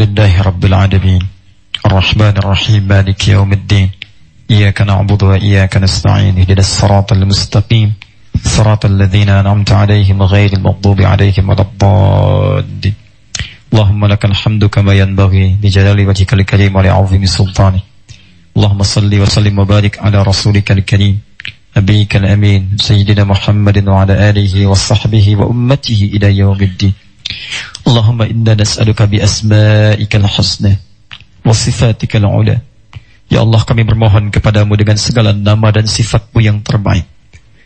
لله رب العالمين. الرحمن الرحيم مالك يوم الدين. إياك نعبد وإياك نستعين. اهدنا الصراط المستقيم. صراط الذين أنعمت عليهم غير المغضوب عليهم ولا الضالين. اللهم لك الحمد كما ينبغي لجلال وجهك الكريم ولعظيم سلطانك. اللهم صل وسلم وبارك على رسولك الكريم. نبيك الأمين سيدنا محمد وعلى آله وصحبه وأمته إلى يوم الدين. Allahumma inna nas'aluka bi asma'ikal husna wa sifatikal ula. Ya Allah kami bermohon kepadamu dengan segala nama dan sifatmu yang terbaik.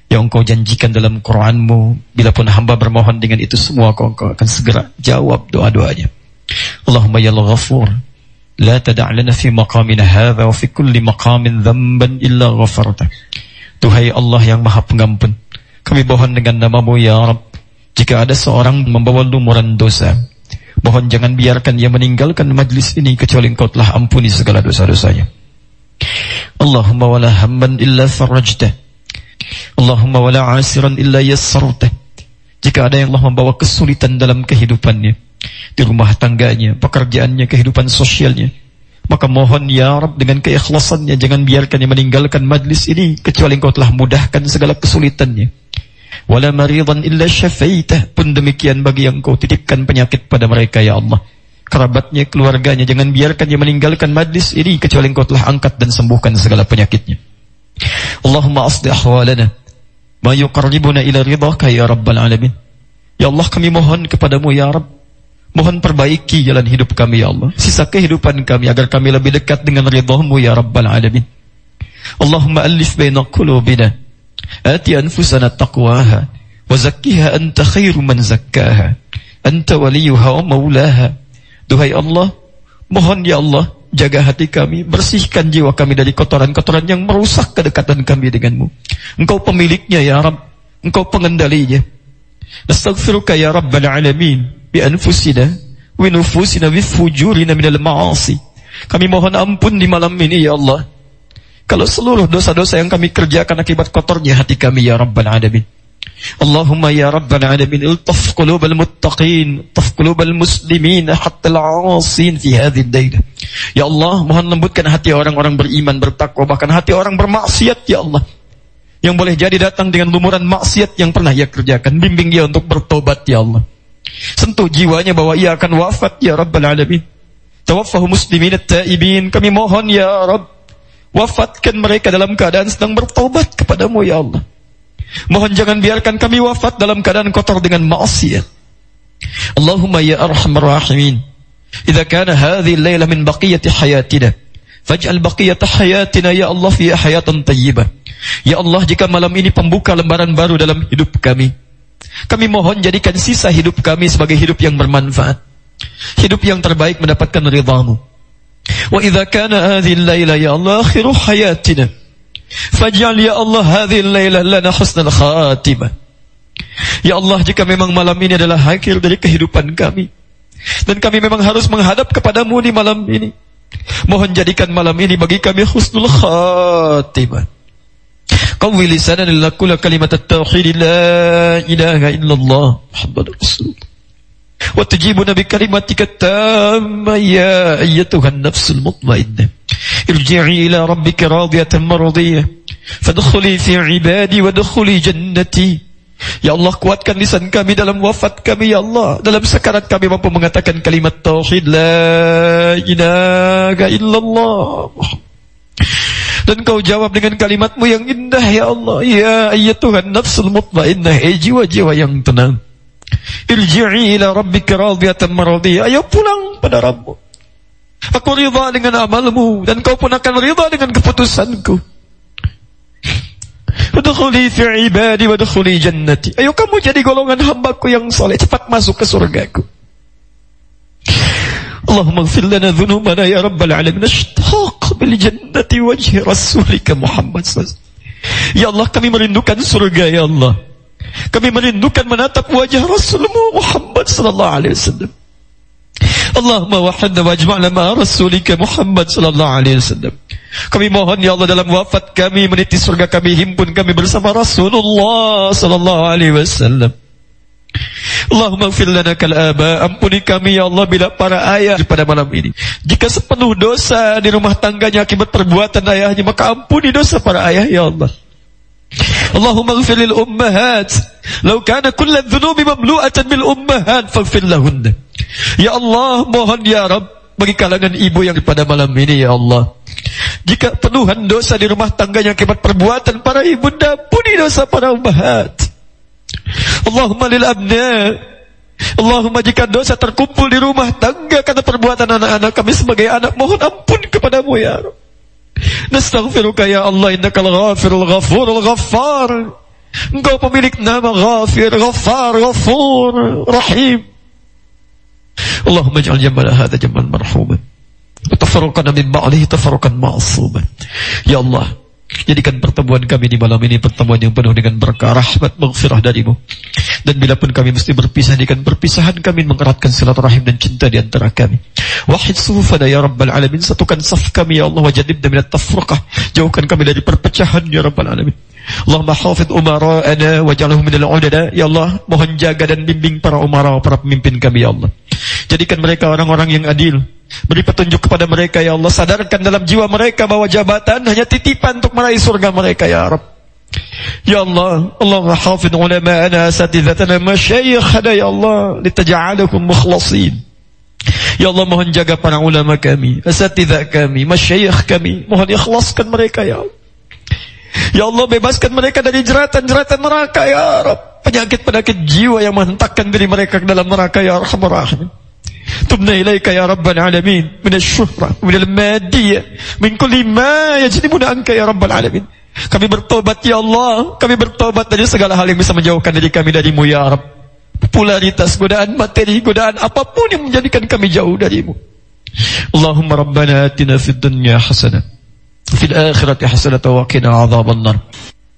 Yang engkau janjikan dalam Quranmu, bila pun hamba bermohon dengan itu semua, kau engkau akan segera jawab doa-doanya. Allahumma ya ghafur, la tada' lana fi maqamin hadha wa fi kulli maqamin dhamban illa ghafarta. Tuhai Allah yang maha pengampun, kami mohon dengan namamu ya Rabb, jika ada seorang membawa lumuran dosa, mohon jangan biarkan ia meninggalkan majlis ini kecuali engkau telah ampuni segala dosa-dosanya. Allahumma wala hamman illa. Allahumma wala asiran illa. Jika ada yang Allah membawa kesulitan dalam kehidupannya, di rumah tangganya, pekerjaannya, kehidupan sosialnya, maka mohon ya Rab dengan keikhlasannya jangan biarkan ia meninggalkan majlis ini kecuali engkau telah mudahkan segala kesulitannya wala maridan illa syafaitah. Pun demikian bagi yang kau titipkan penyakit pada mereka ya Allah. Kerabatnya keluarganya jangan biarkan dia meninggalkan majlis ini kecuali engkau telah angkat dan sembuhkan segala penyakitnya. Allahumma asli ahwalana ma yuqarribuna ila ridhaka ya rabbal alamin. Ya Allah kami mohon kepadamu ya Rabb. Mohon perbaiki jalan hidup kami ya Allah. Sisa kehidupan kami agar kami lebih dekat dengan ridhamu ya rabbal alamin. Allahumma alif baina qulubina Ati anfusana taqwaha wa zakkiha anta khairu man zakkaha. Anta waliyuha wa maulaha. Duhai Allah, mohon ya Allah, jaga hati kami, bersihkan jiwa kami dari kotoran-kotoran yang merusak kedekatan kami denganmu. Engkau pemiliknya ya Rabb, engkau pengendalinya. Nastaghfiruka ya Rabbal Alamin bi anfusina wa nufusina wa fujurina minal ma'asi. Kami mohon ampun di malam ini ya Allah kalau seluruh dosa-dosa yang kami kerjakan akibat kotornya hati kami ya Rabbal Alamin. Allahumma ya Rabbal Alamin iltaf qulubal muttaqin, taf qulubal muslimin hatta al-asin fi hadhihi Ya Allah, mohon lembutkan hati orang-orang beriman, bertakwa, bahkan hati orang bermaksiat ya Allah. Yang boleh jadi datang dengan lumuran maksiat yang pernah ia kerjakan. Bimbing dia untuk bertobat ya Allah. Sentuh jiwanya bahwa ia akan wafat ya Rabbal Alamin. Tawaffahu muslimin at-taibin. Kami mohon ya Rabb Wafatkan mereka dalam keadaan sedang bertobat kepadamu ya Allah. Mohon jangan biarkan kami wafat dalam keadaan kotor dengan maksiat. Allahumma ya arhamar rahimin. Idza kana hadhihi al-laila min baqiyati hayatina, faj'al baqiyata hayatina ya Allah fi hayatan tayyibah. Ya Allah jika malam ini pembuka lembaran baru dalam hidup kami, kami mohon jadikan sisa hidup kami sebagai hidup yang bermanfaat. Hidup yang terbaik mendapatkan ridhamu. وإذا كان هذه الليلة يا الله آخر حياتنا فاجعل يا الله هذه الليلة لنا حسن الخاتمة Ya Allah jika memang malam ini adalah akhir dari kehidupan kami Dan kami memang harus menghadap kepadamu di malam ini Mohon jadikan malam ini bagi kami husnul khatimah Qawwi lisanan lillakula kalimat at-tawhid la ilaha illallah Muhammad Rasulullah wa tujibuna bi kalimatika tamma ya ayyatuhan nafsul mutmainnah irji'i ila rabbika radiyatan mardiyah fadkhuli fi ibadi wa dkhuli jannati Ya Allah kuatkan lisan kami dalam wafat kami Ya Allah. Dalam sekarat kami mampu mengatakan kalimat Tauhid La ilaha illallah. Dan kau jawab dengan kalimatmu yang indah Ya Allah. Ya ayat Tuhan nafsul mutmainnah. Jiwa-jiwa yang tenang. Irji'i ila rabbika radiyatan maradiyah. Ayo pulang pada Rabbmu. Aku ridha dengan amalmu dan kau pun akan ridha dengan keputusanku. Wadkhuli fi ibadi wadkhuli jannati. Ayo kamu jadi golongan hambaku yang soleh. Cepat masuk ke surgaku. Allahumma gfir lana dhunubana ya rabbal alamin. Ashtaq bil jannati wajhi rasulika Muhammad sallallahu Ya Allah kami merindukan surga ya Allah. Kami merindukan menatap wajah Rasulmu Muhammad sallallahu alaihi wasallam. Allahumma wahidna wajma'na ma rasulika Muhammad sallallahu alaihi wasallam. Kami mohon ya Allah dalam wafat kami meniti surga kami himpun kami bersama Rasulullah sallallahu alaihi wasallam. Allahumma gfir lana kal aba. Ampuni kami ya Allah bila para ayah pada malam ini. Jika sepenuh dosa di rumah tangganya akibat perbuatan ayahnya, maka ampuni dosa para ayah ya Allah. Lil ummahat. Lau kana kulla dhunubi mamlu'atan bil ummahat, faghfir lahunna. Ya Allah, mohon ya Rabb, bagi kalangan ibu yang pada malam ini ya Allah. Jika penuhan dosa di rumah tangganya akibat perbuatan para ibunda, puni dosa para ummahat. Allahumma lil abna Allahumma jika dosa terkumpul di rumah tangga karena perbuatan anak-anak kami sebagai anak mohon ampun kepadamu ya Rabb. Nastaghfiruka ya Allah innakal ghafirul ghafurul ghaffar. Engkau pemilik nama ghafir, ghaffar, ghafur, rahim. Allahumma ij'al jamal hadha jamal marhuman. Wa tafarruqana min ba'dihi tafarruqan ma'suman. Ya Allah, Jadikan pertemuan kami di malam ini pertemuan yang penuh dengan berkah, rahmat, maghfirah darimu. Dan bila pun kami mesti berpisah dengan perpisahan kami mengeratkan silaturahim dan cinta di antara kami. Wahid sufana ya Rabbal Alamin. Satukan saf kami ya Allah wajadib dan minat tafruqah. Jauhkan kami dari perpecahan ya Rabbal Alamin. Allahumma hafid umara'ana waj'alhum minal udada. Ya Allah, mohon jaga dan bimbing para umara, para pemimpin kami ya Allah. Jadikan mereka orang-orang yang adil, Beri petunjuk kepada mereka ya Allah. Sadarkan dalam jiwa mereka bahwa jabatan hanya titipan untuk meraih surga mereka ya Rabb. Ya Allah, Allah hafid ulama'ana asatidatana masyayikhana ya Allah. Litaja'alakum mukhlasin. Ya Allah mohon jaga para ulama kami, asatidah kami, masyayikh kami. Mohon ikhlaskan mereka ya Allah. Ya Allah bebaskan mereka dari jeratan-jeratan neraka ya Rabb. Penyakit-penyakit jiwa yang menghentakkan diri mereka ke dalam neraka ya Rahman Rahim. تبنا إليك يا رب العالمين من الشهرة من المادية من كل ما يجنبنا عنك يا رب العالمين kami bertobat ya Allah kami bertobat dari segala hal yang bisa menjauhkan diri kami darimu ya Rabb popularitas godaan materi godaan apapun yang menjadikan kami jauh darimu Allahumma rabbana atina fid dunya hasanah fil akhirati hasanah wa qina adzabannar